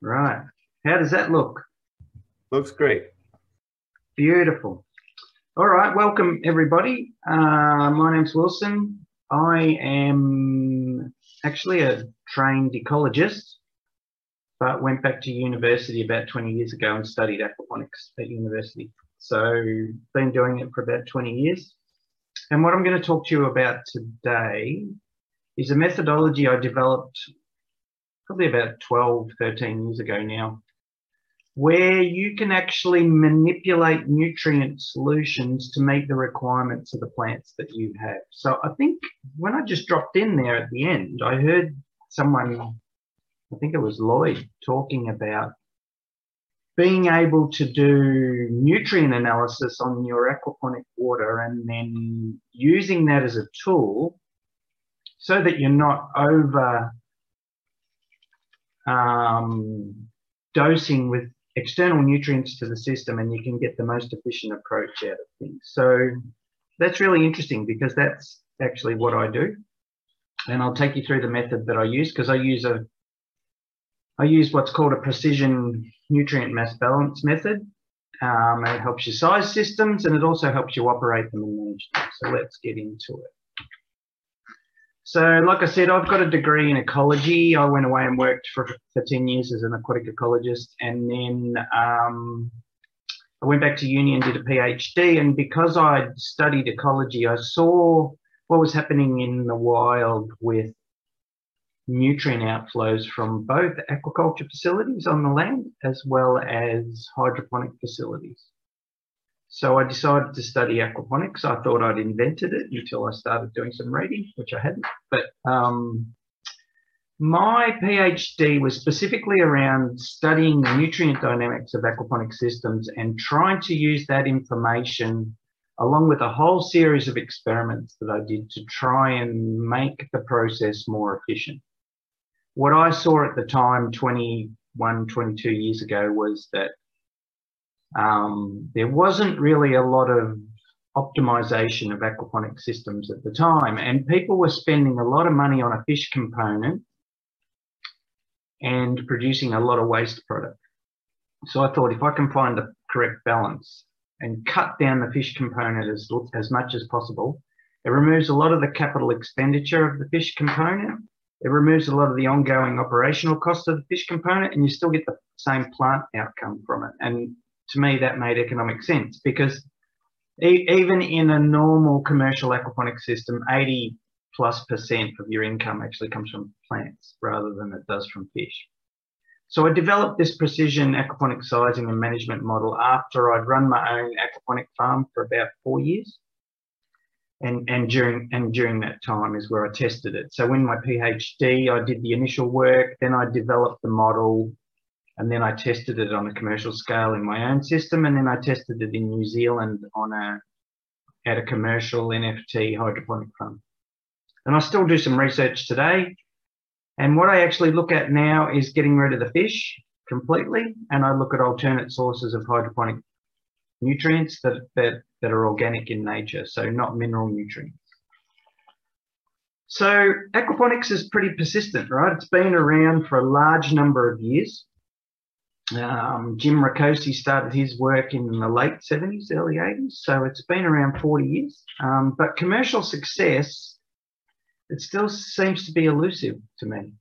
Right. How does that look? Looks great. Beautiful. All right. Welcome, everybody. Uh, my name's Wilson. I am actually a trained ecologist, but went back to university about 20 years ago and studied aquaponics at university. So, been doing it for about 20 years. And what I'm going to talk to you about today is a methodology I developed probably about 12, 13 years ago now, where you can actually manipulate nutrient solutions to meet the requirements of the plants that you have. So I think when I just dropped in there at the end, I heard someone, I think it was Lloyd, talking about being able to do nutrient analysis on your aquaponic water and then using that as a tool so that you're not over um, dosing with external nutrients to the system and you can get the most efficient approach out of things. So that's really interesting because that's actually what I do. And I'll take you through the method that I use because I use a I use what's called a precision nutrient mass balance method. Um, it helps you size systems and it also helps you operate them and manage them. So let's get into it. So, like I said, I've got a degree in ecology. I went away and worked for, for 10 years as an aquatic ecologist. And then um, I went back to uni and did a PhD. And because I'd studied ecology, I saw what was happening in the wild with nutrient outflows from both aquaculture facilities on the land as well as hydroponic facilities. So I decided to study aquaponics. I thought I'd invented it until I started doing some reading, which I hadn't. But um, my PhD was specifically around studying the nutrient dynamics of aquaponic systems and trying to use that information along with a whole series of experiments that I did to try and make the process more efficient. What I saw at the time, 21, 22 years ago, was that um, there wasn't really a lot of optimization of aquaponic systems at the time, and people were spending a lot of money on a fish component and producing a lot of waste product. So I thought if I can find the correct balance and cut down the fish component as, as much as possible, it removes a lot of the capital expenditure of the fish component. It removes a lot of the ongoing operational cost of the fish component, and you still get the same plant outcome from it. And to me, that made economic sense because e even in a normal commercial aquaponic system, 80 plus percent of your income actually comes from plants rather than it does from fish. So I developed this precision aquaponic sizing and management model after I'd run my own aquaponic farm for about four years. And, and during and during that time is where I tested it. So in my PhD, I did the initial work, then I developed the model, and then I tested it on a commercial scale in my own system, and then I tested it in New Zealand on a at a commercial NFT hydroponic farm. And I still do some research today. And what I actually look at now is getting rid of the fish completely, and I look at alternate sources of hydroponic nutrients that, that, that are organic in nature, so not mineral nutrients. So aquaponics is pretty persistent, right? It's been around for a large number of years. Um, Jim Rakocy started his work in the late 70s, early 80s, so it's been around 40 years. Um, but commercial success, it still seems to be elusive to me.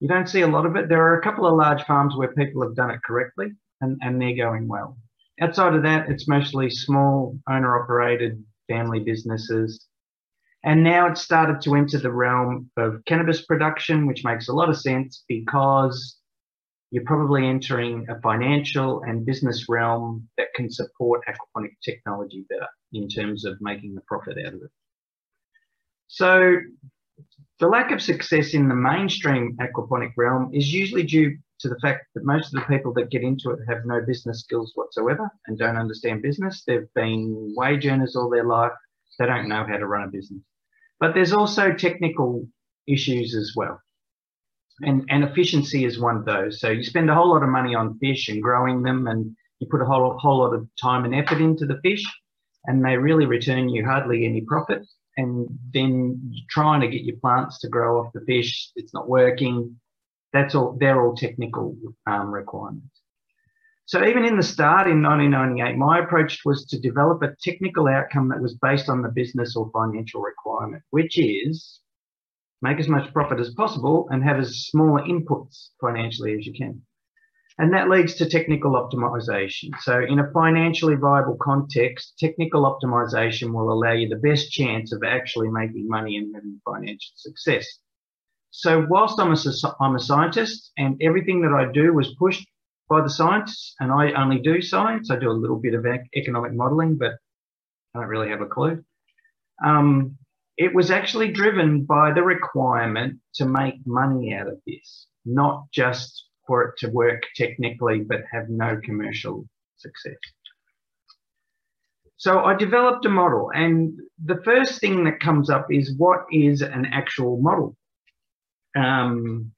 You don't see a lot of it. There are a couple of large farms where people have done it correctly and, and they're going well. Outside of that, it's mostly small owner operated family businesses. And now it's started to enter the realm of cannabis production, which makes a lot of sense because you're probably entering a financial and business realm that can support aquaponic technology better in terms of making a profit out of it. So the lack of success in the mainstream aquaponic realm is usually due to the fact that most of the people that get into it have no business skills whatsoever and don't understand business. They've been wage earners all their life. They don't know how to run a business. But there's also technical issues as well and, and efficiency is one of those. So you spend a whole lot of money on fish and growing them, and you put a whole, whole lot of time and effort into the fish, and they really return you hardly any profit. And then trying to get your plants to grow off the fish, it's not working. That's all. They're all technical um, requirements. So even in the start in 1998, my approach was to develop a technical outcome that was based on the business or financial requirement, which is make as much profit as possible and have as smaller inputs financially as you can. And that leads to technical optimization. So in a financially viable context, technical optimization will allow you the best chance of actually making money and having financial success. So whilst I'm a, I'm a scientist and everything that I do was pushed by the science, and I only do science. I do a little bit of economic modelling, but I don't really have a clue. Um, it was actually driven by the requirement to make money out of this, not just for it to work technically, but have no commercial success. So I developed a model, and the first thing that comes up is what is an actual model? Um,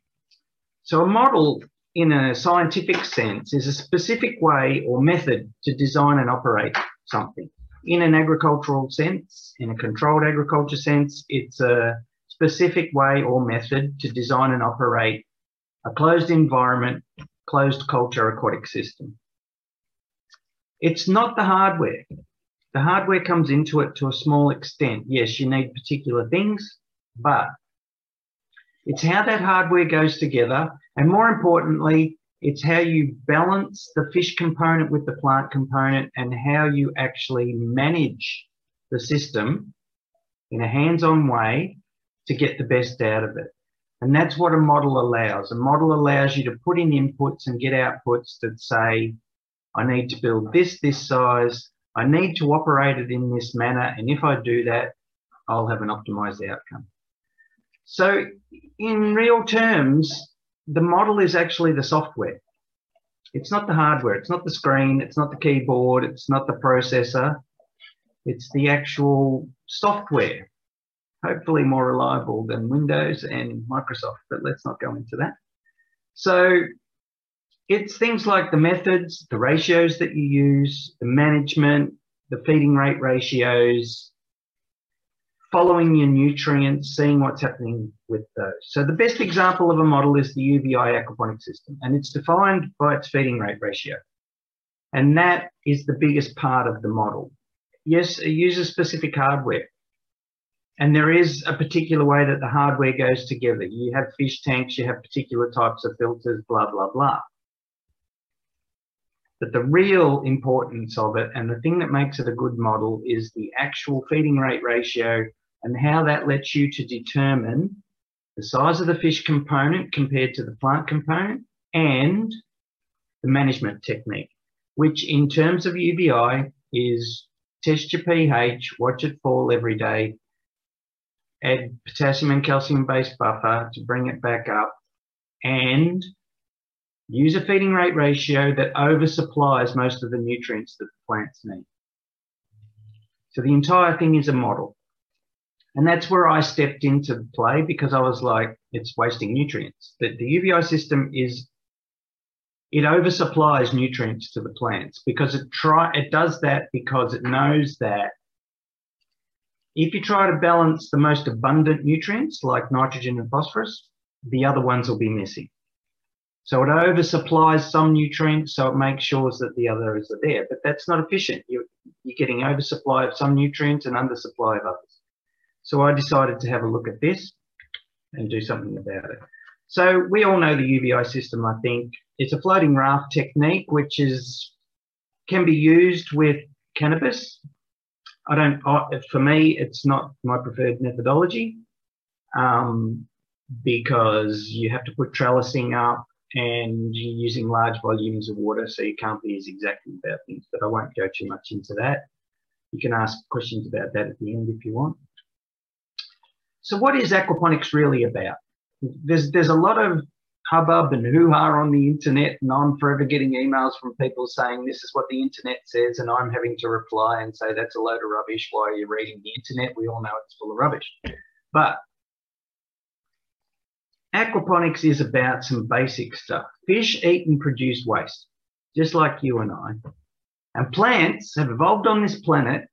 so a model in a scientific sense is a specific way or method to design and operate something. In an agricultural sense, in a controlled agriculture sense, it's a specific way or method to design and operate a closed environment, closed culture aquatic system. It's not the hardware. The hardware comes into it to a small extent. Yes, you need particular things, but it's how that hardware goes together. And more importantly, it's how you balance the fish component with the plant component and how you actually manage the system in a hands on way to get the best out of it. And that's what a model allows. A model allows you to put in inputs and get outputs that say, I need to build this, this size. I need to operate it in this manner. And if I do that, I'll have an optimized outcome. So in real terms, the model is actually the software. It's not the hardware. It's not the screen. It's not the keyboard. It's not the processor. It's the actual software. Hopefully more reliable than Windows and Microsoft, but let's not go into that. So it's things like the methods, the ratios that you use, the management, the feeding rate ratios, following your nutrients, seeing what's happening with those. So the best example of a model is the UVI aquaponic system, and it's defined by its feeding rate ratio. And that is the biggest part of the model. Yes, it uses specific hardware. And there is a particular way that the hardware goes together. You have fish tanks, you have particular types of filters, blah, blah, blah. But the real importance of it and the thing that makes it a good model is the actual feeding rate ratio and how that lets you to determine the size of the fish component compared to the plant component and the management technique, which in terms of UVI is test your pH, watch it fall every day, add potassium and calcium based buffer to bring it back up, and use a feeding rate ratio that oversupplies most of the nutrients that the plants need. So the entire thing is a model. And that's where I stepped into play because I was like, it's wasting nutrients. The, the UVI system is, it oversupplies nutrients to the plants because it try, it does that because it knows that if you try to balance the most abundant nutrients like nitrogen and phosphorus, the other ones will be missing. So it oversupplies some nutrients, so it makes sure that the others are there. But that's not efficient. You're, you're getting oversupply of some nutrients and undersupply of others. So I decided to have a look at this and do something about it. So we all know the UVI system, I think. It's a floating raft technique, which is can be used with cannabis. I don't, for me, it's not my preferred methodology um, because you have to put trellising up and you're using large volumes of water, so you can't be as exacting about things, but I won't go too much into that. You can ask questions about that at the end if you want. So, what is aquaponics really about? There's there's a lot of hubbub and hoo-ha on the internet, and I'm forever getting emails from people saying this is what the internet says, and I'm having to reply and say that's a load of rubbish. Why are you reading the internet? We all know it's full of rubbish. But aquaponics is about some basic stuff. Fish eat and produce waste, just like you and I. And plants have evolved on this planet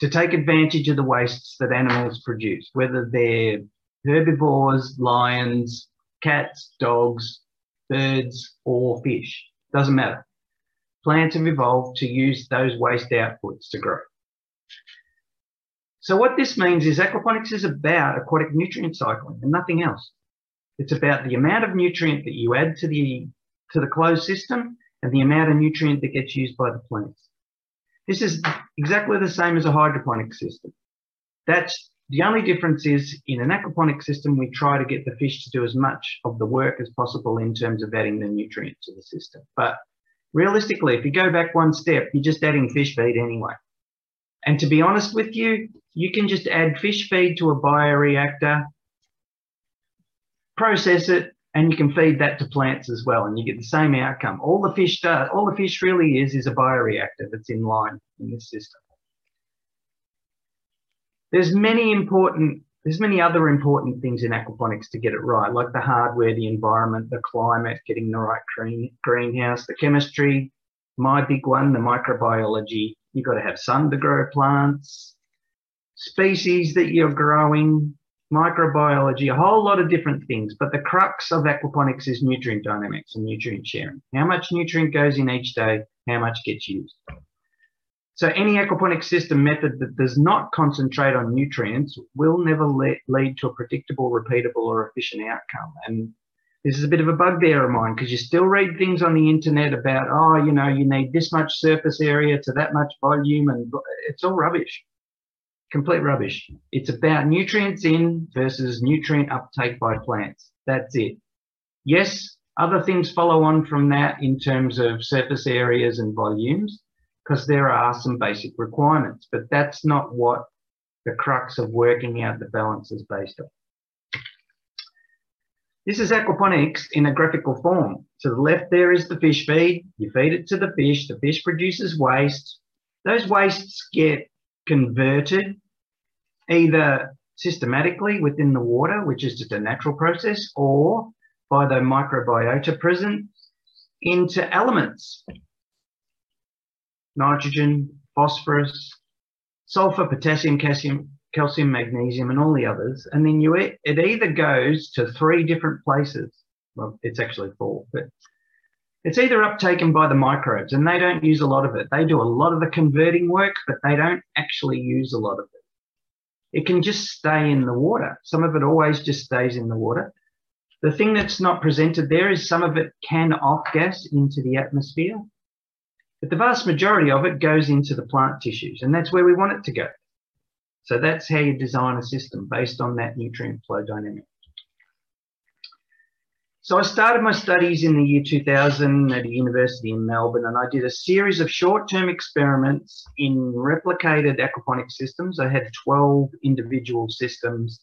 to take advantage of the wastes that animals produce, whether they're herbivores, lions, cats, dogs, birds, or fish. Doesn't matter. Plants have evolved to use those waste outputs to grow. So what this means is aquaponics is about aquatic nutrient cycling and nothing else. It's about the amount of nutrient that you add to the to the closed system and the amount of nutrient that gets used by the plants. This is exactly the same as a hydroponic system. That's the only difference is in an aquaponic system, we try to get the fish to do as much of the work as possible in terms of adding the nutrient to the system. But realistically, if you go back one step, you're just adding fish feed anyway. And to be honest with you, you can just add fish feed to a bioreactor, process it, and you can feed that to plants as well, and you get the same outcome. All the fish does, all the fish really is, is a bioreactor that's in line in this system. There's many important, there's many other important things in aquaponics to get it right, like the hardware, the environment, the climate, getting the right green, greenhouse, the chemistry, my big one, the microbiology. You've got to have sun to grow plants, species that you're growing, microbiology, a whole lot of different things. But the crux of aquaponics is nutrient dynamics and nutrient sharing. How much nutrient goes in each day, how much gets used. So any aquaponic system method that does not concentrate on nutrients will never le lead to a predictable, repeatable, or efficient outcome. And this is a bit of a bugbear of mine because you still read things on the internet about, oh, you know, you need this much surface area to that much volume, and it's all rubbish complete rubbish. It's about nutrients in versus nutrient uptake by plants. That's it. Yes, other things follow on from that in terms of surface areas and volumes, because there are some basic requirements, but that's not what the crux of working out the balance is based on. This is aquaponics in a graphical form. To the left there is the fish feed. You feed it to the fish. The fish produces waste. Those wastes get converted either systematically within the water, which is just a natural process, or by the microbiota present into elements nitrogen, phosphorus, sulfur, potassium, calcium, calcium, magnesium, and all the others. And then you it either goes to three different places. Well, it's actually four, but it's either uptaken by the microbes, and they don't use a lot of it. They do a lot of the converting work, but they don't actually use a lot of it it can just stay in the water. Some of it always just stays in the water. The thing that's not presented there is some of it can off gas into the atmosphere, but the vast majority of it goes into the plant tissues, and that's where we want it to go. So that's how you design a system based on that nutrient flow dynamic. So I started my studies in the year 2000 at a university in Melbourne, and I did a series of short-term experiments in replicated aquaponic systems. I had 12 individual systems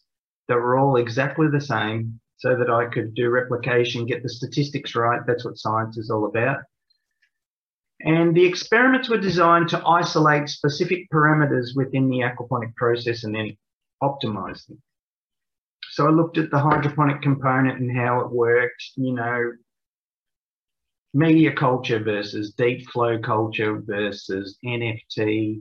that were all exactly the same so that I could do replication, get the statistics right. That's what science is all about. And the experiments were designed to isolate specific parameters within the aquaponic process and then optimize them. So I looked at the hydroponic component and how it worked, you know, media culture versus deep flow culture versus NFT.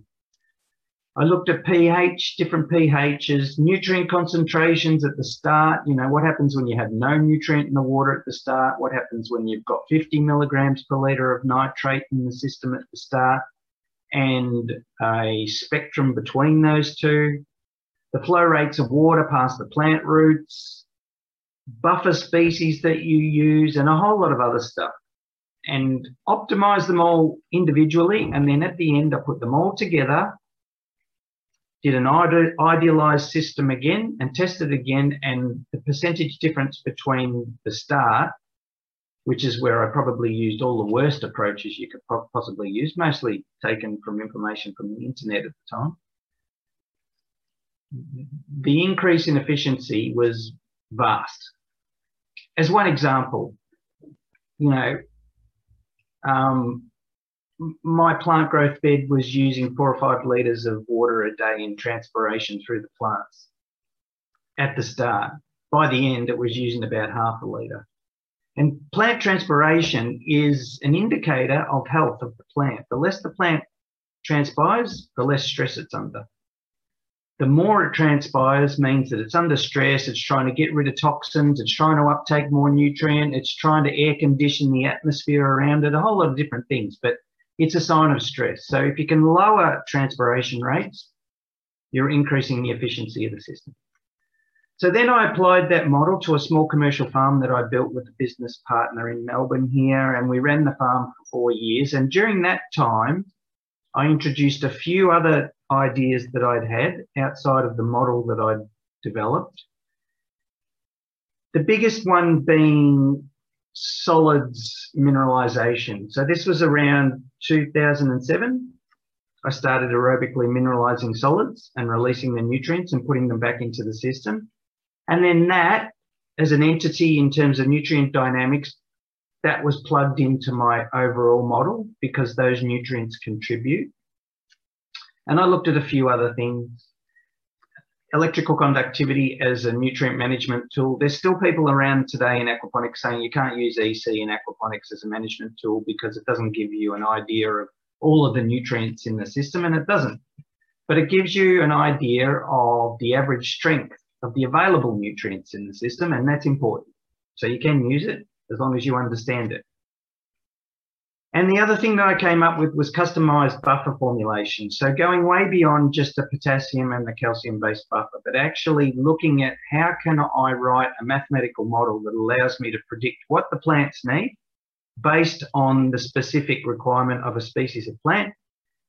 I looked at pH, different pHs, nutrient concentrations at the start. You know, what happens when you have no nutrient in the water at the start? What happens when you've got 50 milligrams per litre of nitrate in the system at the start? And a spectrum between those two the flow rates of water past the plant roots, buffer species that you use, and a whole lot of other stuff. And optimize them all individually. And then at the end, I put them all together, did an idealized system again, and tested again. And the percentage difference between the start, which is where I probably used all the worst approaches you could possibly use, mostly taken from information from the internet at the time the increase in efficiency was vast. As one example, you know, um, my plant growth bed was using four or five litres of water a day in transpiration through the plants at the start. By the end, it was using about half a litre. And plant transpiration is an indicator of health of the plant. The less the plant transpires, the less stress it's under the more it transpires means that it's under stress, it's trying to get rid of toxins, it's trying to uptake more nutrient, it's trying to air condition the atmosphere around it, a whole lot of different things, but it's a sign of stress. So if you can lower transpiration rates, you're increasing the efficiency of the system. So then I applied that model to a small commercial farm that I built with a business partner in Melbourne here, and we ran the farm for four years. And during that time, I introduced a few other ideas that I'd had outside of the model that I'd developed. The biggest one being solids mineralization. So this was around 2007. I started aerobically mineralizing solids and releasing the nutrients and putting them back into the system. And then that, as an entity in terms of nutrient dynamics, that was plugged into my overall model because those nutrients contribute. And I looked at a few other things. Electrical conductivity as a nutrient management tool. There's still people around today in aquaponics saying you can't use EC in aquaponics as a management tool because it doesn't give you an idea of all of the nutrients in the system, and it doesn't. But it gives you an idea of the average strength of the available nutrients in the system, and that's important. So you can use it as long as you understand it. And the other thing that I came up with was customized buffer formulation. So going way beyond just the potassium and the calcium based buffer, but actually looking at how can I write a mathematical model that allows me to predict what the plants need based on the specific requirement of a species of plant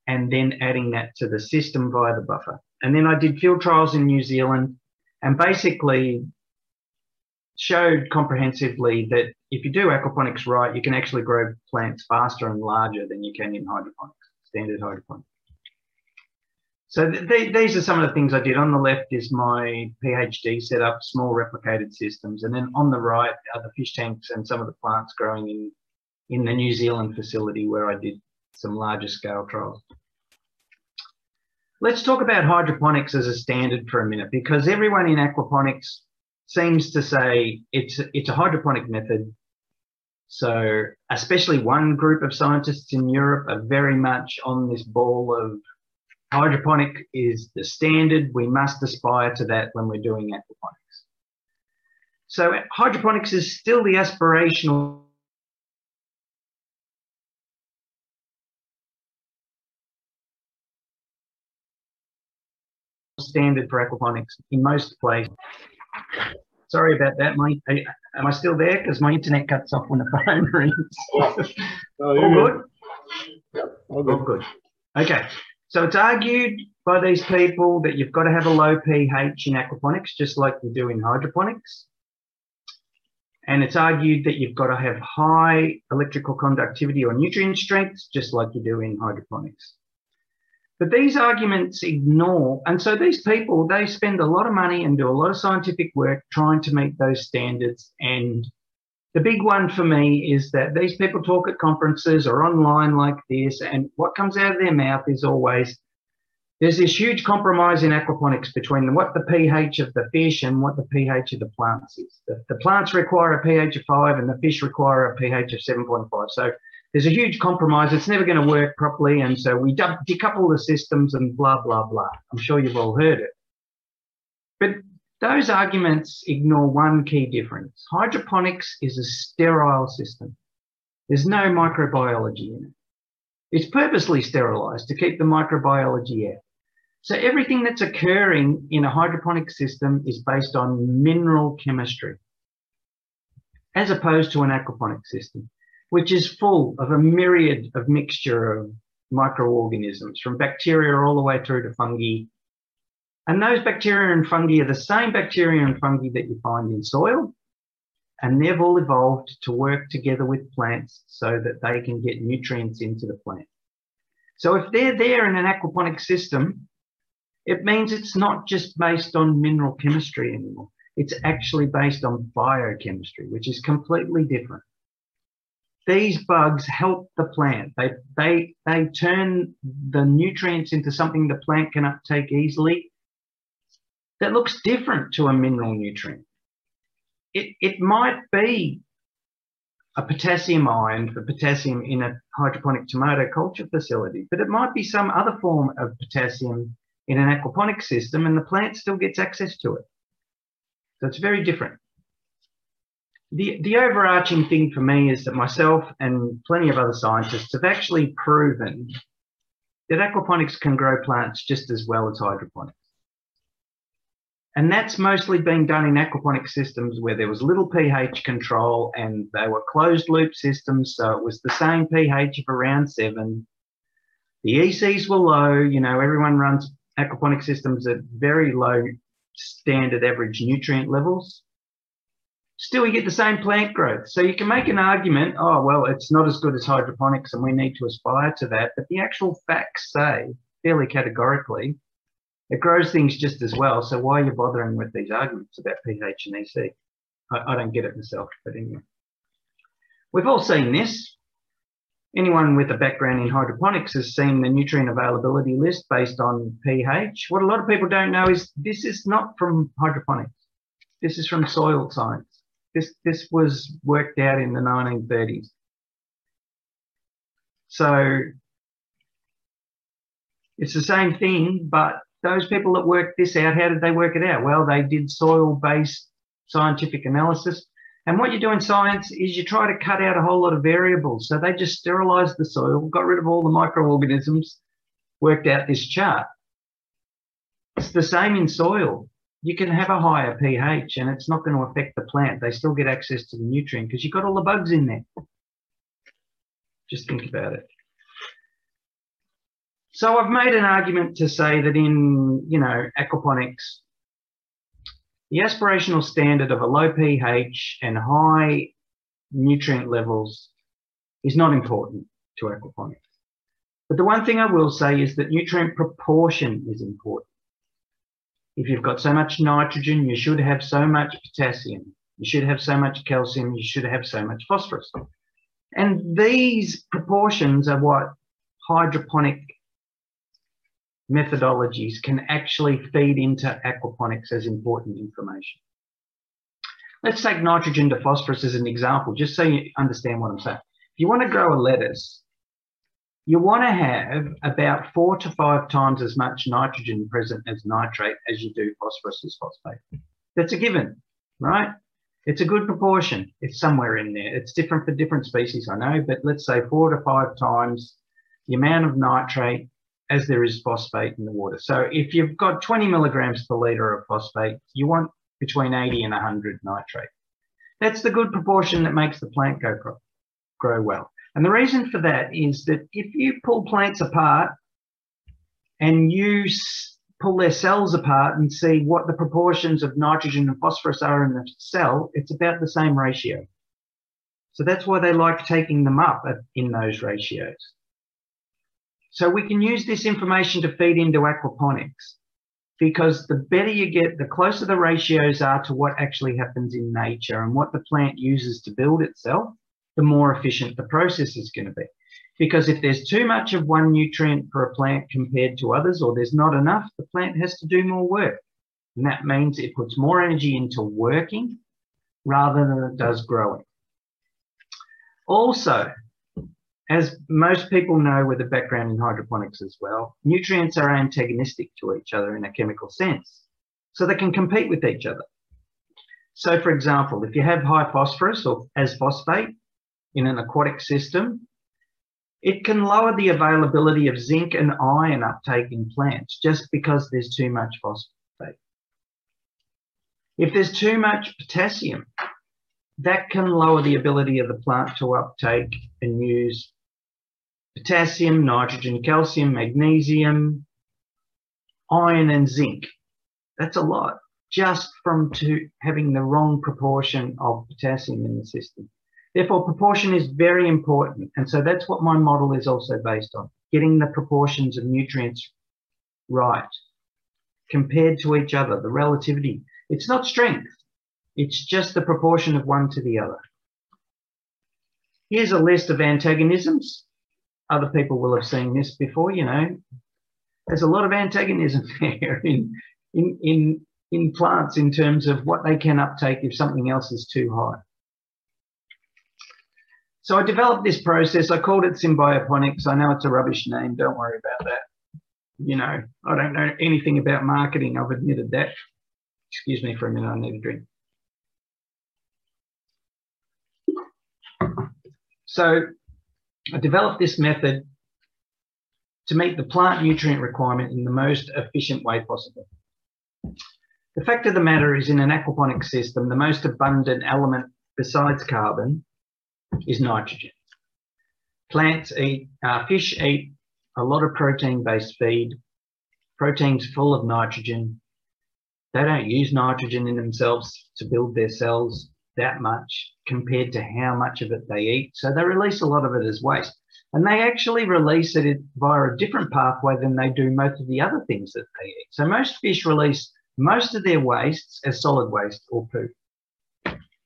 and then adding that to the system via the buffer. And then I did field trials in New Zealand and basically showed comprehensively that if you do aquaponics right, you can actually grow plants faster and larger than you can in hydroponics, standard hydroponics. So th th these are some of the things I did. On the left is my PhD setup, small replicated systems. And then on the right are the fish tanks and some of the plants growing in, in the New Zealand facility where I did some larger scale trials. Let's talk about hydroponics as a standard for a minute because everyone in aquaponics seems to say it's it's a hydroponic method. So especially one group of scientists in Europe are very much on this ball of hydroponic is the standard. We must aspire to that when we're doing aquaponics. So hydroponics is still the aspirational standard for aquaponics in most places. Sorry about that, mate. Am I still there? Because my internet cuts off when the phone rings. oh, all good? Yep, all good. All good. Okay. So it's argued by these people that you've got to have a low pH in aquaponics, just like you do in hydroponics. And it's argued that you've got to have high electrical conductivity or nutrient strength, just like you do in hydroponics. But these arguments ignore, and so these people, they spend a lot of money and do a lot of scientific work trying to meet those standards. And the big one for me is that these people talk at conferences or online like this, and what comes out of their mouth is always there's this huge compromise in aquaponics between what the pH of the fish and what the pH of the plants is. The, the plants require a pH of 5 and the fish require a pH of 7.5. So there's a huge compromise. It's never going to work properly. And so we decouple the systems and blah, blah, blah. I'm sure you've all heard it. But those arguments ignore one key difference. Hydroponics is a sterile system. There's no microbiology in it. It's purposely sterilized to keep the microbiology out. So everything that's occurring in a hydroponic system is based on mineral chemistry, as opposed to an aquaponic system which is full of a myriad of mixture of microorganisms from bacteria all the way through to fungi. And those bacteria and fungi are the same bacteria and fungi that you find in soil. And they've all evolved to work together with plants so that they can get nutrients into the plant. So if they're there in an aquaponic system, it means it's not just based on mineral chemistry anymore. It's actually based on biochemistry, which is completely different these bugs help the plant. They, they, they turn the nutrients into something the plant can uptake easily that looks different to a mineral nutrient. It, it might be a potassium ion for potassium in a hydroponic tomato culture facility, but it might be some other form of potassium in an aquaponic system and the plant still gets access to it. So it's very different. The, the overarching thing for me is that myself and plenty of other scientists have actually proven that aquaponics can grow plants just as well as hydroponics. And that's mostly being done in aquaponic systems where there was little pH control and they were closed loop systems. So it was the same pH of around seven. The ECs were low. You know, everyone runs aquaponic systems at very low standard average nutrient levels. Still, you get the same plant growth. So you can make an argument, oh, well, it's not as good as hydroponics and we need to aspire to that. But the actual facts say, fairly categorically, it grows things just as well. So why are you bothering with these arguments about pH and EC? I, I don't get it myself, but anyway. We've all seen this. Anyone with a background in hydroponics has seen the nutrient availability list based on pH. What a lot of people don't know is this is not from hydroponics. This is from soil science. This, this was worked out in the 1930s. So it's the same thing, but those people that worked this out, how did they work it out? Well, they did soil based scientific analysis. And what you do in science is you try to cut out a whole lot of variables. So they just sterilized the soil, got rid of all the microorganisms, worked out this chart. It's the same in soil. You can have a higher pH and it's not going to affect the plant. They still get access to the nutrient because you've got all the bugs in there. Just think about it. So I've made an argument to say that in, you know, aquaponics, the aspirational standard of a low pH and high nutrient levels is not important to aquaponics. But the one thing I will say is that nutrient proportion is important. If you've got so much nitrogen, you should have so much potassium. You should have so much calcium. You should have so much phosphorus. And these proportions are what hydroponic methodologies can actually feed into aquaponics as important information. Let's take nitrogen to phosphorus as an example, just so you understand what I'm saying. If you want to grow a lettuce, you want to have about four to five times as much nitrogen present as nitrate as you do phosphorus as phosphate. That's a given, right? It's a good proportion. It's somewhere in there. It's different for different species, I know, but let's say four to five times the amount of nitrate as there is phosphate in the water. So if you've got 20 milligrams per litre of phosphate, you want between 80 and 100 nitrate. That's the good proportion that makes the plant go grow well. And the reason for that is that if you pull plants apart and you pull their cells apart and see what the proportions of nitrogen and phosphorus are in the cell, it's about the same ratio. So that's why they like taking them up in those ratios. So we can use this information to feed into aquaponics because the better you get, the closer the ratios are to what actually happens in nature and what the plant uses to build itself, the more efficient the process is going to be. Because if there's too much of one nutrient for a plant compared to others, or there's not enough, the plant has to do more work. And that means it puts more energy into working rather than it does growing. Also, as most people know with a background in hydroponics as well, nutrients are antagonistic to each other in a chemical sense. So they can compete with each other. So for example, if you have high phosphorus or as phosphate in an aquatic system, it can lower the availability of zinc and iron uptake in plants just because there's too much phosphate. If there's too much potassium, that can lower the ability of the plant to uptake and use potassium, nitrogen, calcium, magnesium, iron, and zinc. That's a lot just from having the wrong proportion of potassium in the system. Therefore, proportion is very important. And so that's what my model is also based on, getting the proportions of nutrients right compared to each other, the relativity. It's not strength. It's just the proportion of one to the other. Here's a list of antagonisms. Other people will have seen this before, you know. There's a lot of antagonism there in, in, in, in plants in terms of what they can uptake if something else is too high. So I developed this process. I called it symbioponics. I know it's a rubbish name. Don't worry about that. you know, I don't know anything about marketing. I've admitted that. Excuse me for a minute, I need a drink. So I developed this method to meet the plant nutrient requirement in the most efficient way possible. The fact of the matter is in an aquaponic system, the most abundant element besides carbon is nitrogen. Plants eat, uh, fish eat a lot of protein-based feed. Protein's full of nitrogen. They don't use nitrogen in themselves to build their cells that much compared to how much of it they eat. So they release a lot of it as waste. And they actually release it via a different pathway than they do most of the other things that they eat. So most fish release most of their wastes as solid waste or poop.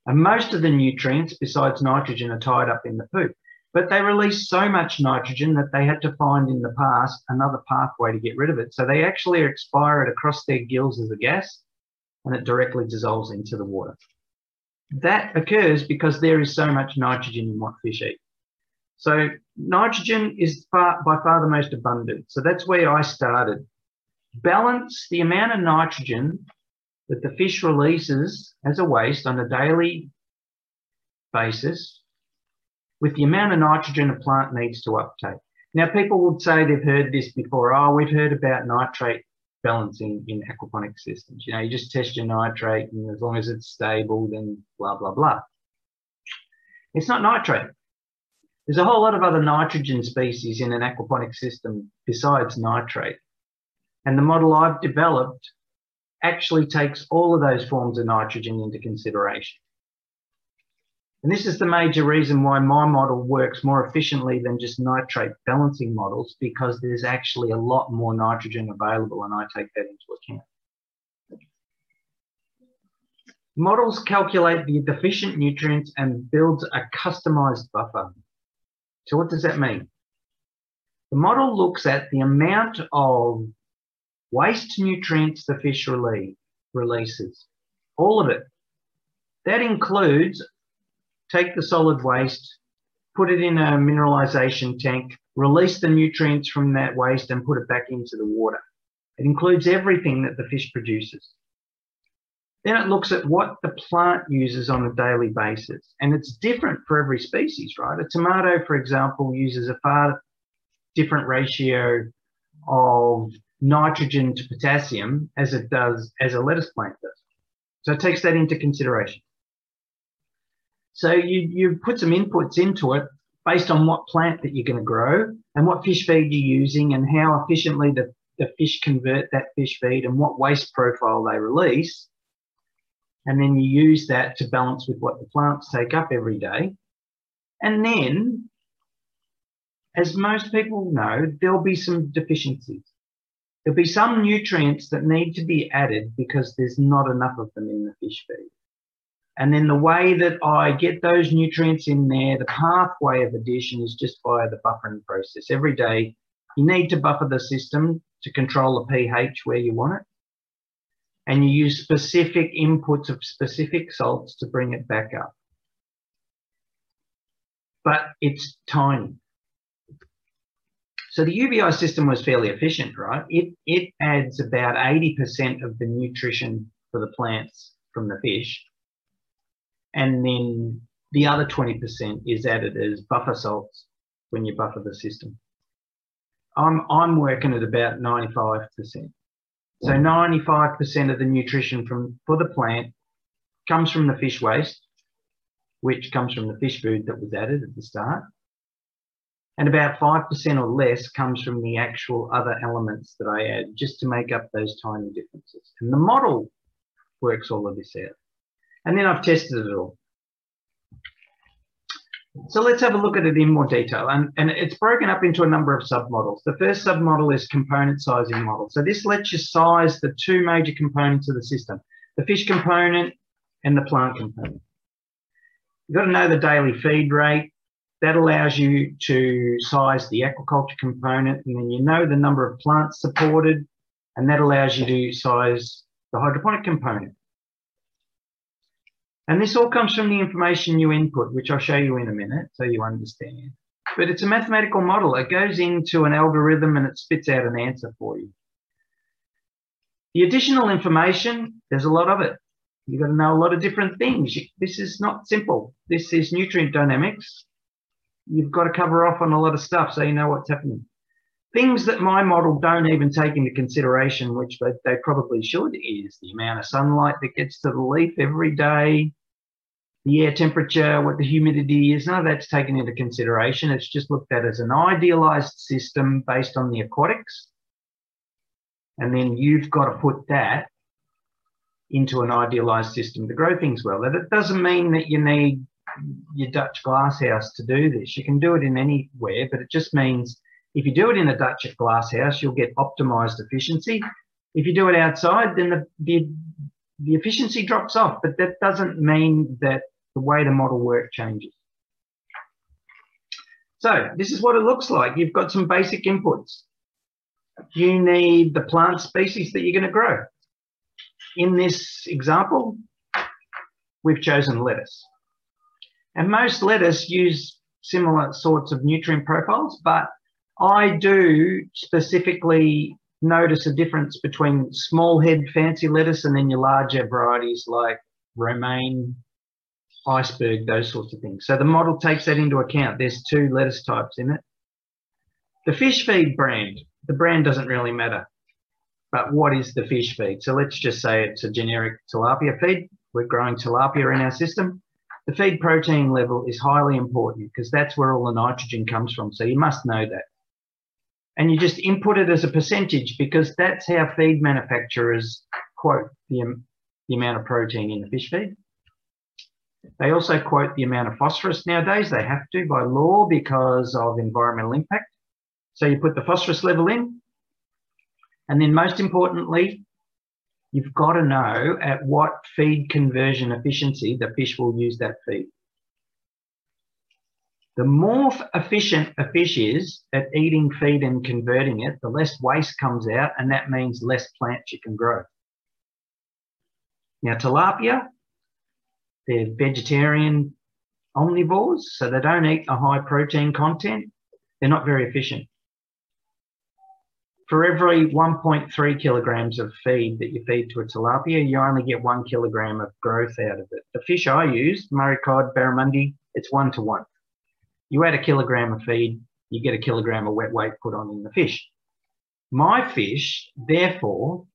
And most of the nutrients, besides nitrogen, are tied up in the poop. But they release so much nitrogen that they had to find in the past another pathway to get rid of it. So they actually expire it across their gills as a gas and it directly dissolves into the water. That occurs because there is so much nitrogen in what fish eat. So nitrogen is far, by far the most abundant. So that's where I started. Balance the amount of nitrogen that the fish releases as a waste on a daily basis with the amount of nitrogen a plant needs to uptake. Now, people would say they've heard this before. Oh, we've heard about nitrate balancing in aquaponic systems. You know, you just test your nitrate, and as long as it's stable, then blah, blah, blah. It's not nitrate. There's a whole lot of other nitrogen species in an aquaponic system besides nitrate. And the model I've developed actually takes all of those forms of nitrogen into consideration. And this is the major reason why my model works more efficiently than just nitrate balancing models, because there's actually a lot more nitrogen available, and I take that into account. Models calculate the deficient nutrients and builds a customized buffer. So what does that mean? The model looks at the amount of waste nutrients the fish releases, all of it. That includes take the solid waste, put it in a mineralization tank, release the nutrients from that waste and put it back into the water. It includes everything that the fish produces. Then it looks at what the plant uses on a daily basis. And it's different for every species, right? A tomato, for example, uses a far different ratio of nitrogen to potassium as it does, as a lettuce plant does. So it takes that into consideration. So you, you put some inputs into it based on what plant that you're going to grow and what fish feed you're using and how efficiently the, the fish convert that fish feed and what waste profile they release. And then you use that to balance with what the plants take up every day. And then, as most people know, there'll be some deficiencies. There'll be some nutrients that need to be added because there's not enough of them in the fish feed. And then the way that I get those nutrients in there, the pathway of addition is just via the buffering process. Every day, you need to buffer the system to control the pH where you want it. And you use specific inputs of specific salts to bring it back up. But it's tiny. So the UVI system was fairly efficient, right? It, it adds about 80% of the nutrition for the plants from the fish and then the other 20% is added as buffer salts when you buffer the system. I'm, I'm working at about 95%. So 95% of the nutrition from for the plant comes from the fish waste, which comes from the fish food that was added at the start. And about 5% or less comes from the actual other elements that I add just to make up those tiny differences. And the model works all of this out. And then I've tested it all. So let's have a look at it in more detail. And, and it's broken up into a number of submodels. The first submodel is component sizing model. So this lets you size the two major components of the system, the fish component and the plant component. You've got to know the daily feed rate. That allows you to size the aquaculture component and then you know the number of plants supported and that allows you to size the hydroponic component. And this all comes from the information you input, which I'll show you in a minute so you understand. but it's a mathematical model. It goes into an algorithm and it spits out an answer for you. The additional information, there's a lot of it. You've got to know a lot of different things. This is not simple. This is nutrient dynamics. You've got to cover off on a lot of stuff so you know what's happening. Things that my model don't even take into consideration, which they, they probably should, is the amount of sunlight that gets to the leaf every day, the air temperature, what the humidity is. None of that's taken into consideration. It's just looked at as an idealized system based on the aquatics. And then you've got to put that into an idealized system to grow things well. That doesn't mean that you need your Dutch glasshouse to do this. You can do it in anywhere, but it just means if you do it in a Dutch glasshouse, you'll get optimized efficiency. If you do it outside, then the, the, the efficiency drops off, but that doesn't mean that the way the model work changes. So this is what it looks like. You've got some basic inputs. You need the plant species that you're going to grow. In this example, we've chosen lettuce. And most lettuce use similar sorts of nutrient profiles, but I do specifically notice a difference between small head fancy lettuce and then your larger varieties like romaine, iceberg, those sorts of things. So the model takes that into account. There's two lettuce types in it. The fish feed brand, the brand doesn't really matter. But what is the fish feed? So let's just say it's a generic tilapia feed. We're growing tilapia in our system. The feed protein level is highly important because that's where all the nitrogen comes from. So you must know that. And you just input it as a percentage because that's how feed manufacturers quote the, the amount of protein in the fish feed. They also quote the amount of phosphorus nowadays. They have to by law because of environmental impact. So you put the phosphorus level in, and then most importantly, you've got to know at what feed conversion efficiency the fish will use that feed. The more efficient a fish is at eating feed and converting it, the less waste comes out, and that means less plants you can grow. Now, tilapia, they're vegetarian omnivores, so they don't eat a high protein content. They're not very efficient for every 1.3 kilograms of feed that you feed to a tilapia, you only get one kilogram of growth out of it. The fish I use, Murray cod, barramundi, it's one to one. You add a kilogram of feed, you get a kilogram of wet weight put on in the fish. My fish, therefore,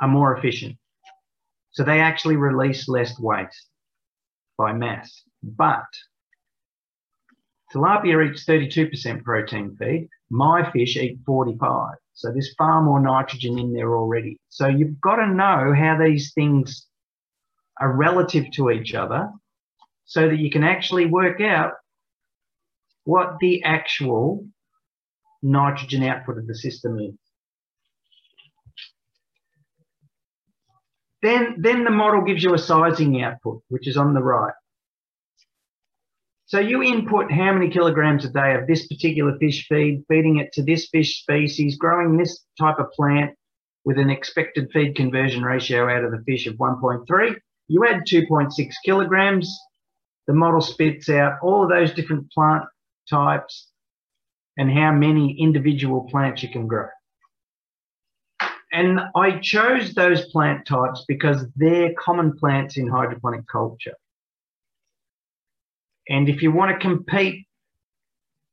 are more efficient. So they actually release less waste by mass. But tilapia eats 32% protein feed, my fish eat 45. So there's far more nitrogen in there already. So you've got to know how these things are relative to each other so that you can actually work out what the actual nitrogen output of the system is. Then, then the model gives you a sizing output, which is on the right. So you input how many kilograms a day of this particular fish feed, feeding it to this fish species, growing this type of plant with an expected feed conversion ratio out of the fish of 1.3. You add 2.6 kilograms. The model spits out all of those different plant types and how many individual plants you can grow. And I chose those plant types because they're common plants in hydroponic culture. And if you want to compete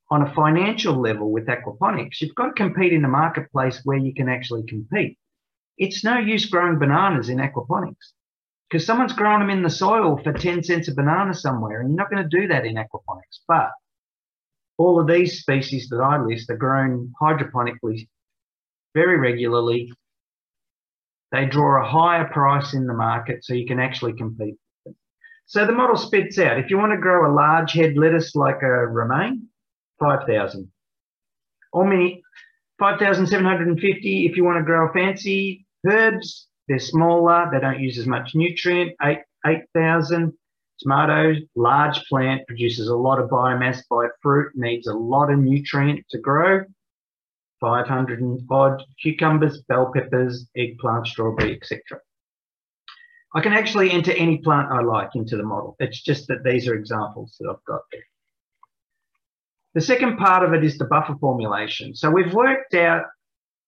on a financial level with aquaponics, you've got to compete in a marketplace where you can actually compete. It's no use growing bananas in aquaponics because someone's growing them in the soil for 10 cents a banana somewhere, and you're not going to do that in aquaponics. But all of these species that I list are grown hydroponically very regularly. They draw a higher price in the market, so you can actually compete. So the model spits out, if you want to grow a large head lettuce like a romaine, 5,000. Or mini, 5,750 if you want to grow fancy herbs. They're smaller, they don't use as much nutrient, 8,000. 8, Tomatoes, large plant, produces a lot of biomass by fruit, needs a lot of nutrient to grow. 500 and odd cucumbers, bell peppers, eggplant, strawberry, etc. I can actually enter any plant I like into the model. It's just that these are examples that I've got there. The second part of it is the buffer formulation. So we've worked out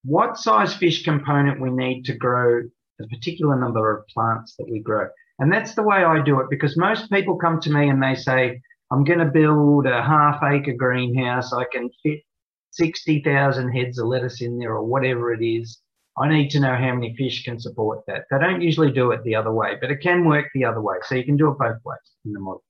what size fish component we need to grow a particular number of plants that we grow. And that's the way I do it because most people come to me and they say, I'm going to build a half acre greenhouse. I can fit 60,000 heads of lettuce in there or whatever it is. I need to know how many fish can support that. They don't usually do it the other way, but it can work the other way. So you can do it both ways in the model.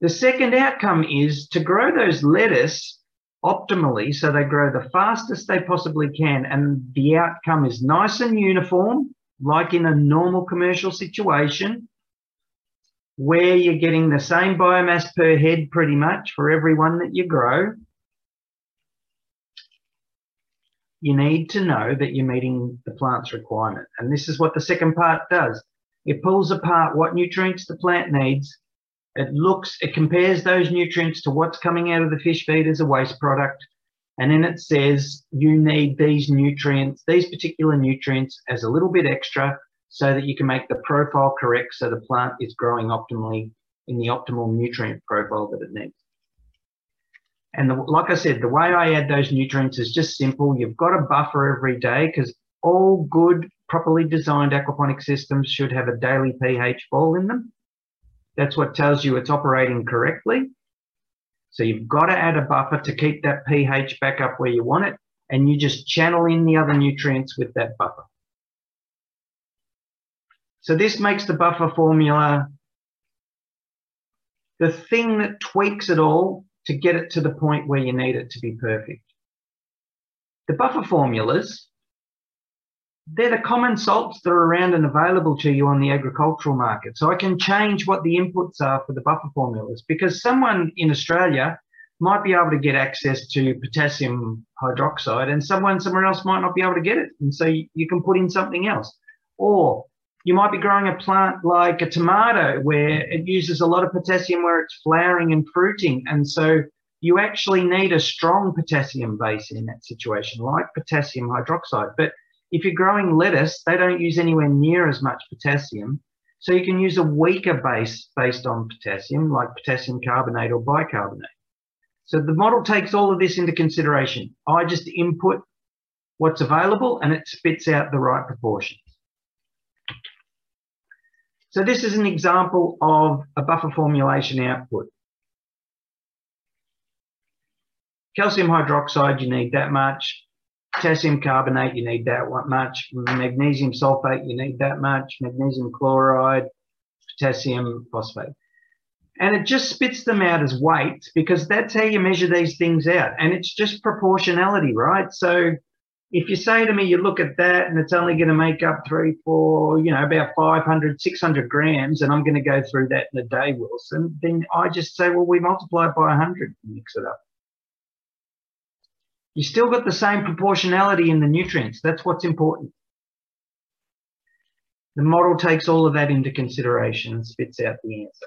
The second outcome is to grow those lettuce optimally so they grow the fastest they possibly can and the outcome is nice and uniform like in a normal commercial situation where you're getting the same biomass per head pretty much for every one that you grow you need to know that you're meeting the plant's requirement and this is what the second part does it pulls apart what nutrients the plant needs it looks, it compares those nutrients to what's coming out of the fish feed as a waste product. And then it says you need these nutrients, these particular nutrients as a little bit extra so that you can make the profile correct so the plant is growing optimally in the optimal nutrient profile that it needs. And the, like I said, the way I add those nutrients is just simple. You've got a buffer every day because all good, properly designed aquaponic systems should have a daily pH fall in them. That's what tells you it's operating correctly. So you've got to add a buffer to keep that pH back up where you want it, and you just channel in the other nutrients with that buffer. So this makes the buffer formula the thing that tweaks it all to get it to the point where you need it to be perfect. The buffer formulas they're the common salts that are around and available to you on the agricultural market. So I can change what the inputs are for the buffer formulas because someone in Australia might be able to get access to potassium hydroxide and someone somewhere else might not be able to get it. And so you can put in something else. Or you might be growing a plant like a tomato where it uses a lot of potassium where it's flowering and fruiting. And so you actually need a strong potassium base in that situation, like potassium hydroxide. But if you're growing lettuce, they don't use anywhere near as much potassium. So you can use a weaker base based on potassium, like potassium carbonate or bicarbonate. So the model takes all of this into consideration. I just input what's available and it spits out the right proportions. So this is an example of a buffer formulation output. Calcium hydroxide, you need that much potassium carbonate, you need that much. Magnesium sulfate, you need that much. Magnesium chloride, potassium phosphate. And it just spits them out as weights because that's how you measure these things out. And it's just proportionality, right? So if you say to me, you look at that and it's only going to make up three, four, you know, about 500, 600 grams, and I'm going to go through that in a day, Wilson, then I just say, well, we multiply it by 100 and mix it up. You still got the same proportionality in the nutrients. That's what's important. The model takes all of that into consideration and spits out the answer.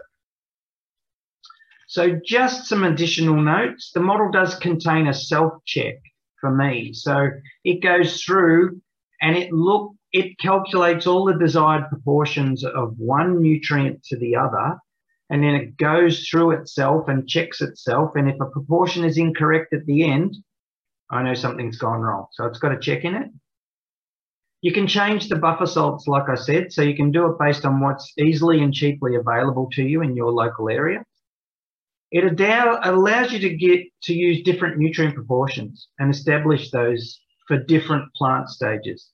So just some additional notes. The model does contain a self-check for me. So it goes through and it look it calculates all the desired proportions of one nutrient to the other and then it goes through itself and checks itself and if a proportion is incorrect at the end I know something's gone wrong. So it's got a check in it. You can change the buffer salts, like I said, so you can do it based on what's easily and cheaply available to you in your local area. It allows you to get to use different nutrient proportions and establish those for different plant stages.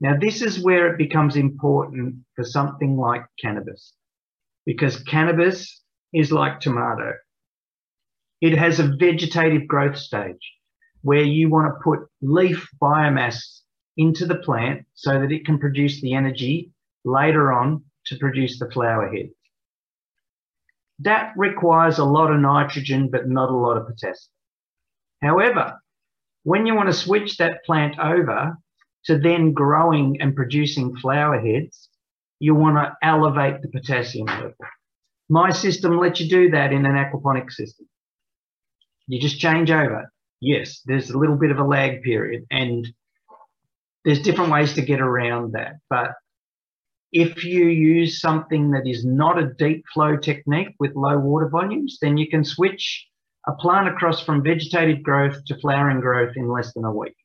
Now, this is where it becomes important for something like cannabis, because cannabis is like tomato. It has a vegetative growth stage where you want to put leaf biomass into the plant so that it can produce the energy later on to produce the flower head. That requires a lot of nitrogen, but not a lot of potassium. However, when you want to switch that plant over to then growing and producing flower heads, you want to elevate the potassium level. My system lets you do that in an aquaponic system. You just change over yes, there's a little bit of a lag period and there's different ways to get around that. But if you use something that is not a deep flow technique with low water volumes, then you can switch a plant across from vegetative growth to flowering growth in less than a week.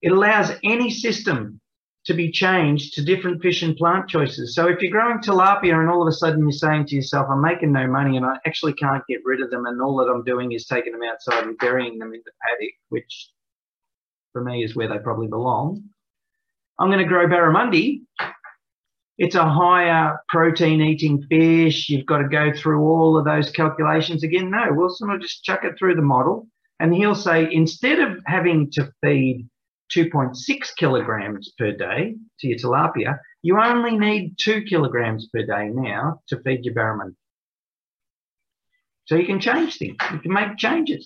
It allows any system to be changed to different fish and plant choices. So if you're growing tilapia and all of a sudden you're saying to yourself, I'm making no money and I actually can't get rid of them and all that I'm doing is taking them outside and burying them in the paddock, which for me is where they probably belong. I'm going to grow barramundi. It's a higher protein eating fish. You've got to go through all of those calculations again. No, Wilson will just chuck it through the model and he'll say, instead of having to feed 2.6 kilograms per day to your tilapia, you only need two kilograms per day now to feed your barramundi. So you can change things. You can make changes.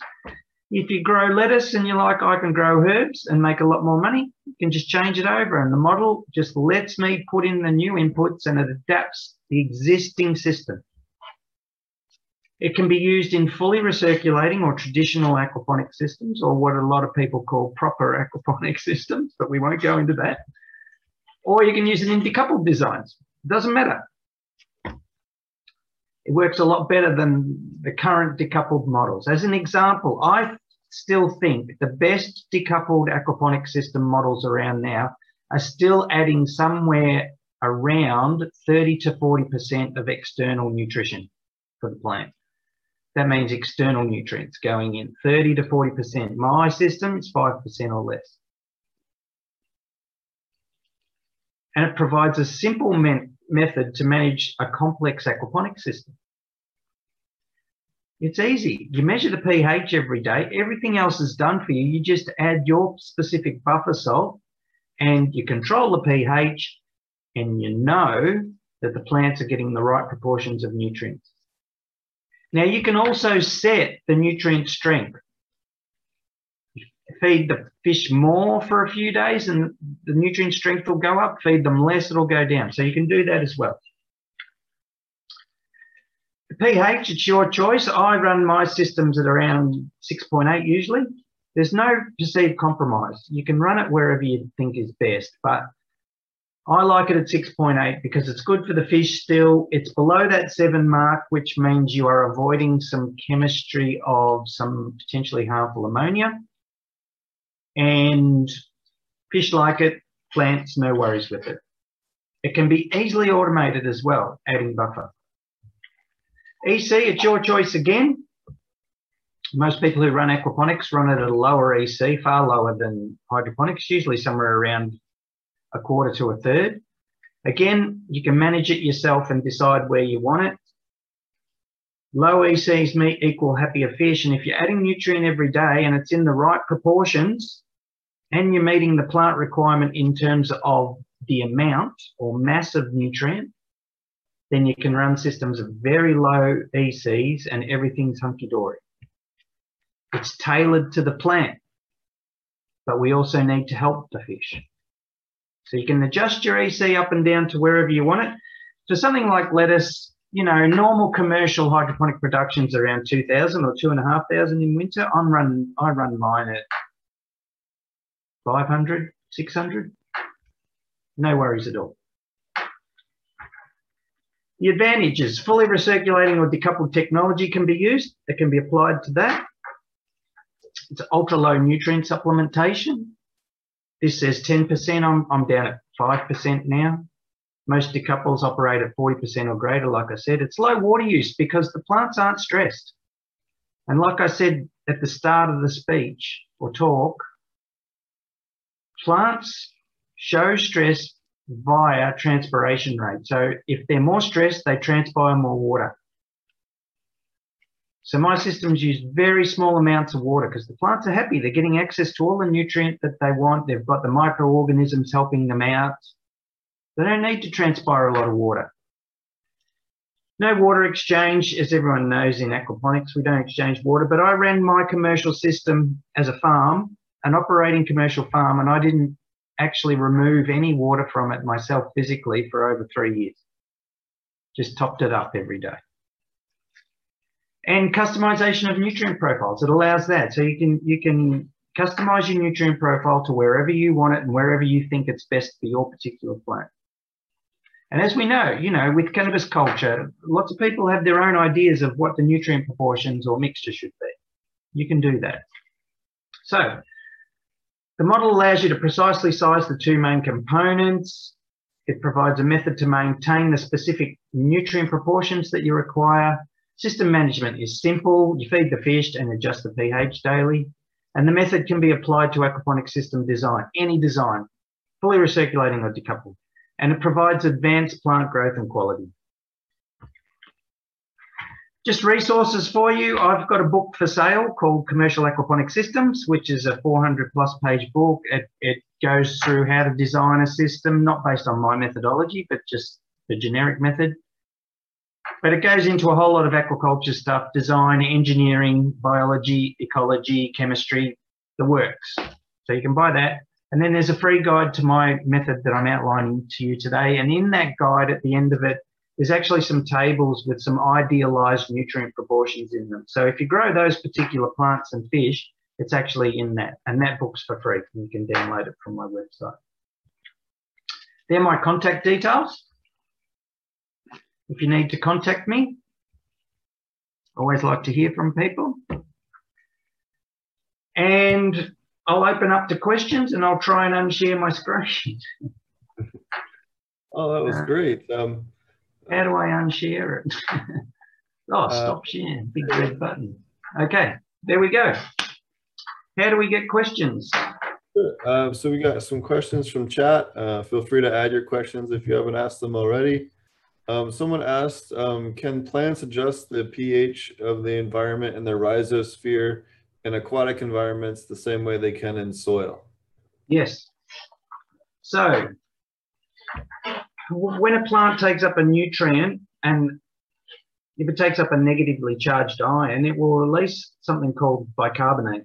If you grow lettuce and you're like, I can grow herbs and make a lot more money, you can just change it over. And the model just lets me put in the new inputs and it adapts the existing system. It can be used in fully recirculating or traditional aquaponic systems, or what a lot of people call proper aquaponic systems, but we won't go into that. Or you can use it in decoupled designs. It doesn't matter. It works a lot better than the current decoupled models. As an example, I still think the best decoupled aquaponic system models around now are still adding somewhere around 30 to 40% of external nutrition for the plant. That means external nutrients going in 30 to 40%. My system is 5% or less. And it provides a simple method to manage a complex aquaponic system. It's easy. You measure the pH every day. Everything else is done for you. You just add your specific buffer salt and you control the pH and you know that the plants are getting the right proportions of nutrients. Now you can also set the nutrient strength. Feed the fish more for a few days and the nutrient strength will go up. Feed them less, it'll go down. So you can do that as well. The pH, it's your choice. I run my systems at around 6.8 usually. There's no perceived compromise. You can run it wherever you think is best, but I like it at 6.8 because it's good for the fish still. It's below that seven mark, which means you are avoiding some chemistry of some potentially harmful ammonia. And fish like it, plants, no worries with it. It can be easily automated as well, adding buffer. EC, it's your choice again. Most people who run aquaponics run it at a lower EC, far lower than hydroponics, usually somewhere around a quarter to a third. Again, you can manage it yourself and decide where you want it. Low ECs meat equal happier fish. And if you're adding nutrient every day and it's in the right proportions and you're meeting the plant requirement in terms of the amount or mass of nutrient, then you can run systems of very low ECs and everything's hunky-dory. It's tailored to the plant, but we also need to help the fish. So you can adjust your EC up and down to wherever you want it. For something like lettuce, you know, normal commercial hydroponic productions around 2,000 or 2,500 in winter. I'm run, I run mine at 500, 600. No worries at all. The advantages, fully recirculating or decoupled technology can be used. It can be applied to that. It's ultra low nutrient supplementation. This says 10%. I'm, I'm down at 5% now. Most decouples operate at 40% or greater. Like I said, it's low water use because the plants aren't stressed. And like I said at the start of the speech or talk, plants show stress via transpiration rate. So if they're more stressed, they transpire more water. So my systems use very small amounts of water because the plants are happy. They're getting access to all the nutrient that they want. They've got the microorganisms helping them out. They don't need to transpire a lot of water. No water exchange, as everyone knows in aquaponics, we don't exchange water, but I ran my commercial system as a farm, an operating commercial farm, and I didn't actually remove any water from it myself physically for over three years. Just topped it up every day and customization of nutrient profiles. It allows that. So you can, you can customize your nutrient profile to wherever you want it and wherever you think it's best for your particular plant. And as we know, you know, with cannabis culture, lots of people have their own ideas of what the nutrient proportions or mixture should be. You can do that. So the model allows you to precisely size the two main components. It provides a method to maintain the specific nutrient proportions that you require. System management is simple. You feed the fish and adjust the pH daily. And the method can be applied to aquaponic system design, any design, fully recirculating or decoupled. And it provides advanced plant growth and quality. Just resources for you. I've got a book for sale called Commercial Aquaponic Systems, which is a 400 plus page book. It, it goes through how to design a system, not based on my methodology, but just the generic method. But it goes into a whole lot of aquaculture stuff, design, engineering, biology, ecology, chemistry, the works. So you can buy that. And then there's a free guide to my method that I'm outlining to you today. And in that guide, at the end of it, there's actually some tables with some idealized nutrient proportions in them. So if you grow those particular plants and fish, it's actually in that. And that book's for free. You can download it from my website. They're my contact details. If you need to contact me, always like to hear from people. And I'll open up to questions and I'll try and unshare my screen. oh, that was uh, great. Um, how do I unshare it? oh, uh, stop sharing. Big red button. Okay, there we go. How do we get questions? Uh, so we got some questions from chat. Uh, feel free to add your questions if you haven't asked them already. Um, someone asked, um, can plants adjust the pH of the environment in their rhizosphere in aquatic environments the same way they can in soil? Yes. So when a plant takes up a nutrient and if it takes up a negatively charged ion, it will release something called bicarbonate.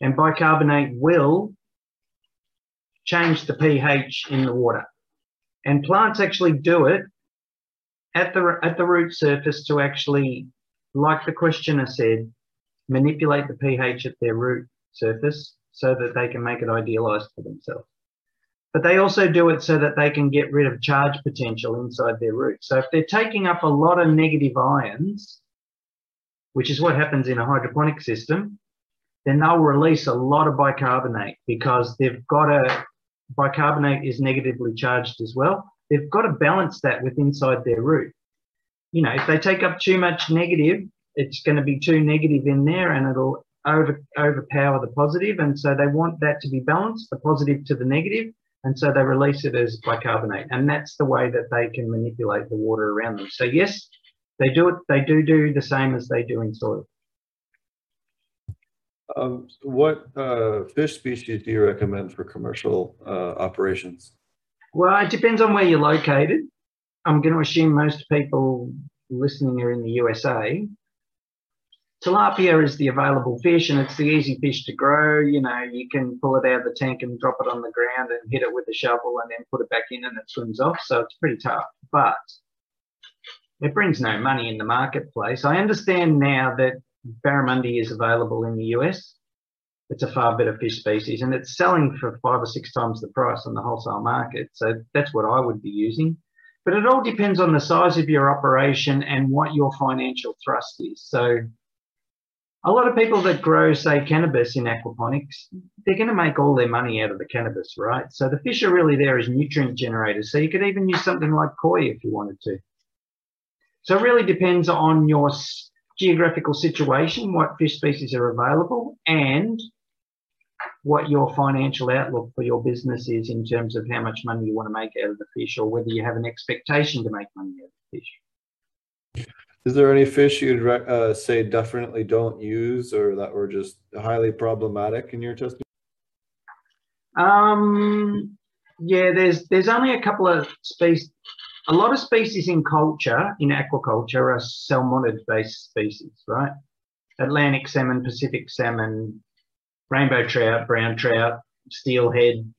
And bicarbonate will change the pH in the water. And plants actually do it at the, at the root surface to actually, like the questioner said, manipulate the pH at their root surface so that they can make it idealized for themselves but they also do it so that they can get rid of charge potential inside their root. So if they're taking up a lot of negative ions, which is what happens in a hydroponic system, then they'll release a lot of bicarbonate because they've got a bicarbonate is negatively charged as well. They've got to balance that with inside their root. You know, if they take up too much negative, it's going to be too negative in there and it'll over overpower the positive. And so they want that to be balanced, the positive to the negative. And so they release it as bicarbonate. And that's the way that they can manipulate the water around them. So yes, they do it. They do do the same as they do in soil. Um, what uh, fish species do you recommend for commercial uh, operations? Well, it depends on where you're located. I'm going to assume most people listening are in the USA tilapia is the available fish and it's the easy fish to grow. You know, you can pull it out of the tank and drop it on the ground and hit it with a shovel and then put it back in and it swims off. So it's pretty tough, but it brings no money in the marketplace. I understand now that barramundi is available in the US. It's a far better fish species and it's selling for five or six times the price on the wholesale market. So that's what I would be using. But it all depends on the size of your operation and what your financial thrust is. So a lot of people that grow, say, cannabis in aquaponics, they're going to make all their money out of the cannabis, right? So the fish are really there as nutrient generators. So you could even use something like koi if you wanted to. So it really depends on your geographical situation, what fish species are available, and what your financial outlook for your business is in terms of how much money you want to make out of the fish or whether you have an expectation to make money out of the fish. Is there any fish you'd uh, say definitely don't use or that were just highly problematic in your testing? Um, yeah, there's there's only a couple of species. A lot of species in culture, in aquaculture, are salmonid-based species, right? Atlantic salmon, Pacific salmon, rainbow trout, brown trout, steelhead,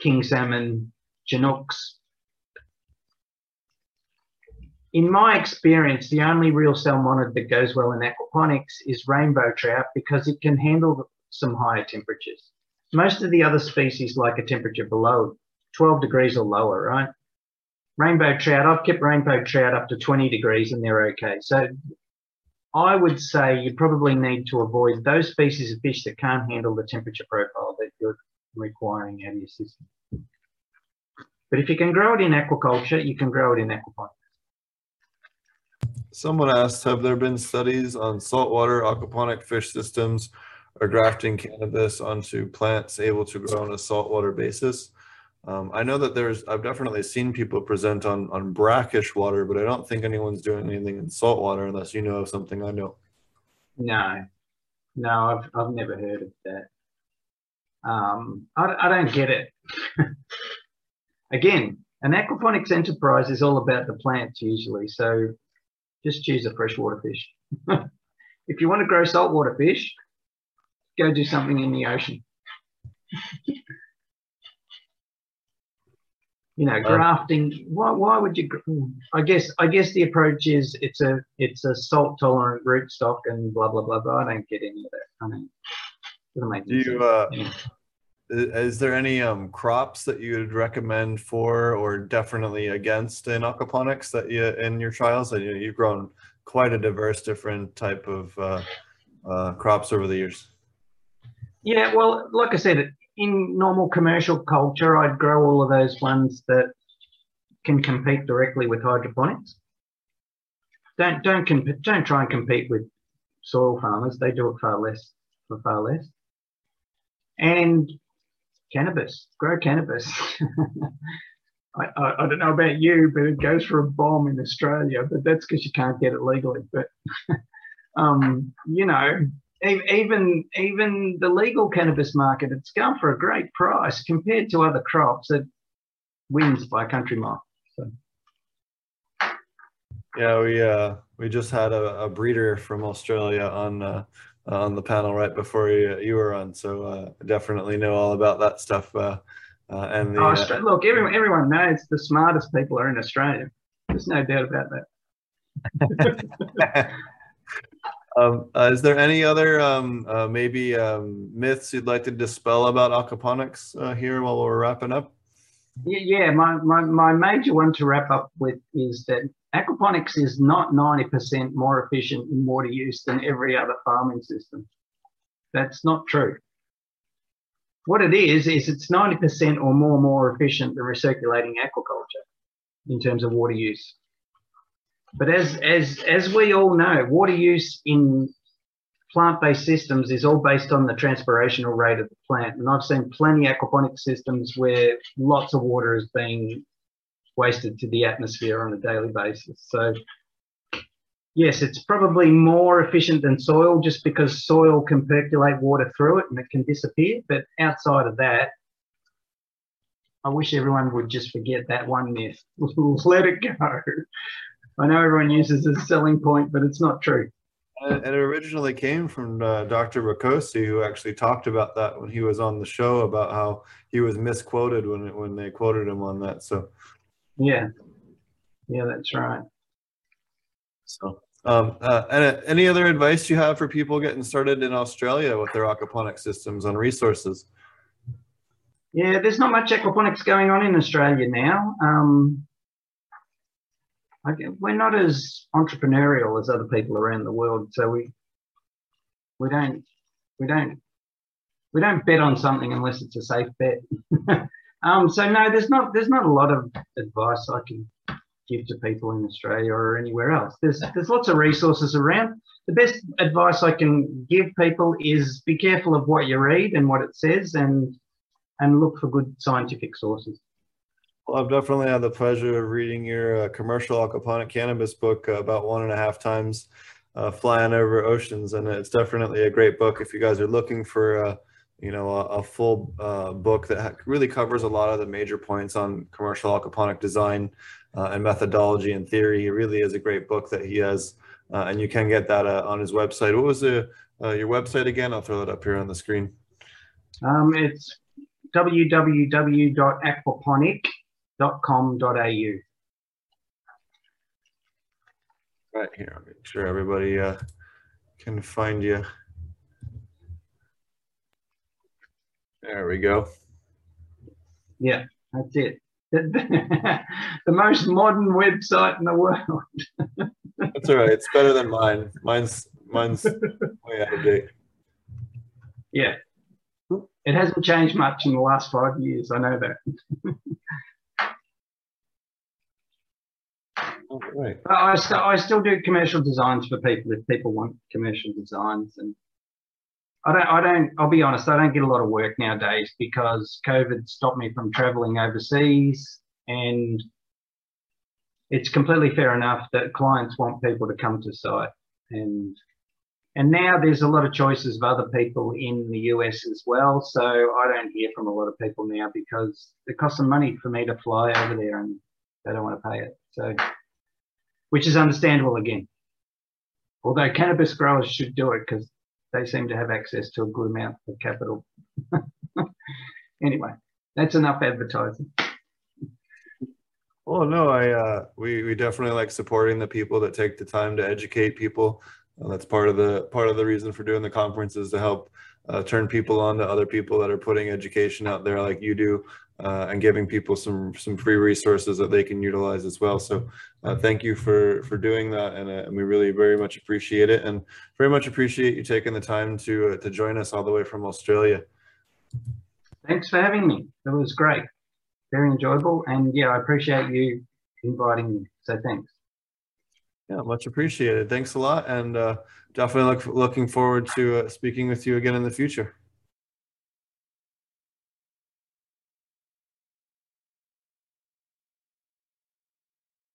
king salmon, chinooks, in my experience, the only real salmonid that goes well in aquaponics is rainbow trout because it can handle some higher temperatures. Most of the other species like a temperature below 12 degrees or lower, right? rainbow trout, I've kept rainbow trout up to 20 degrees and they're okay. So I would say you probably need to avoid those species of fish that can't handle the temperature profile that you're requiring out of your system. But if you can grow it in aquaculture, you can grow it in aquaponics. Someone asked, have there been studies on saltwater aquaponic fish systems or grafting cannabis onto plants able to grow on a saltwater basis? Um, I know that there's, I've definitely seen people present on, on brackish water, but I don't think anyone's doing anything in saltwater unless you know of something I know. No, no, I've, I've never heard of that. Um, I, I don't get it. Again, an aquaponics enterprise is all about the plants usually. So just choose a freshwater fish. if you want to grow saltwater fish, go do something in the ocean. you know, grafting. Why, why would you? I guess I guess the approach is it's a it's a salt tolerant rootstock and blah blah blah. But I don't get any of that. I mean, doesn't make Do you? sense. Uh, Yeah. Is there any um, crops that you would recommend for or definitely against in aquaponics that you in your trials? And you, you've grown quite a diverse, different type of uh, uh, crops over the years. Yeah, well, like I said, in normal commercial culture, I'd grow all of those ones that can compete directly with hydroponics. Don't don't comp- don't try and compete with soil farmers. They do it far less for far less. And cannabis, grow cannabis. I, I, I don't know about you, but it goes for a bomb in Australia. But that's because you can't get it legally. But um, you know, even even the legal cannabis market, it's gone for a great price compared to other crops. It wins by country mile. So Yeah, we uh, we just had a, a breeder from Australia on uh, on the panel right before you, you were on, so uh, definitely know all about that stuff. Uh, uh, and the, oh, uh, look, everyone everyone knows the smartest people are in Australia. There's no doubt about that. um, uh, is there any other um, uh, maybe um, myths you'd like to dispel about aquaponics uh, here while we're wrapping up? Yeah, yeah my, my, my major one to wrap up with is that aquaponics is not 90% more efficient in water use than every other farming system. That's not true. What it is, is it's 90% or more more efficient than recirculating aquaculture in terms of water use. But as, as, as we all know, water use in plant-based systems is all based on the transpirational rate of the plant. And I've seen plenty aquaponic systems where lots of water is being wasted to the atmosphere on a daily basis. So yes, it's probably more efficient than soil just because soil can percolate water through it and it can disappear. But outside of that, I wish everyone would just forget that one myth. Let it go. I know everyone uses a selling point, but it's not true. And it originally came from uh, Dr. Rakocy, who actually talked about that when he was on the show about how he was misquoted when when they quoted him on that. So, Yeah. Yeah, that's right. so um, uh, and, uh, any other advice you have for people getting started in Australia with their aquaponic systems and resources? Yeah, there's not much aquaponics going on in Australia now. Um, I, we're not as entrepreneurial as other people around the world, so we we don't we don't we don't bet on something unless it's a safe bet. um, so no, there's not there's not a lot of advice I can give to people in Australia or anywhere else. There's there's lots of resources around. The best advice I can give people is be careful of what you read and what it says, and and look for good scientific sources. Well, I've definitely had the pleasure of reading your uh, commercial aquaponic cannabis book uh, about one and a half times, uh, flying over oceans, and it's definitely a great book if you guys are looking for, uh, you know, a, a full uh, book that ha- really covers a lot of the major points on commercial aquaponic design uh, and methodology and theory. It really is a great book that he has, and you can get that on his website. What was the your website again? I'll throw it up here on the screen. Um, it's www.aquaponic.com.au. Right here, I'll make sure everybody uh, can find you. There we go. Yeah, that's it. the, most modern website in the world. That's all right. It's better than mine. Mine's mine's way out of date. Yeah. It hasn't changed much in the last five years. I know that. All right. I, st- I still do commercial designs for people if people want commercial designs. And I don't, I don't, I'll be honest, I don't get a lot of work nowadays because COVID stopped me from traveling overseas. And it's completely fair enough that clients want people to come to site. And and now there's a lot of choices of other people in the US as well. So I don't hear from a lot of people now because it costs them money for me to fly over there and they don't want to pay it. So, which is understandable again. Although cannabis growers should do it because they seem to have access to a good amount of capital. anyway, that's enough advertising. Well, no, I uh, we we definitely like supporting the people that take the time to educate people. Uh, that's part of the part of the reason for doing the conference is to help uh, turn people on to other people that are putting education out there like you do, uh, and giving people some some free resources that they can utilize as well. So, uh, thank you for for doing that, and, uh, and we really very much appreciate it, and very much appreciate you taking the time to uh, to join us all the way from Australia. Thanks for having me. It was great, very enjoyable, and yeah, I appreciate you inviting me. So thanks. Yeah, much appreciated. Thanks a lot, and uh, definitely look, looking forward to uh, speaking with you again in the future.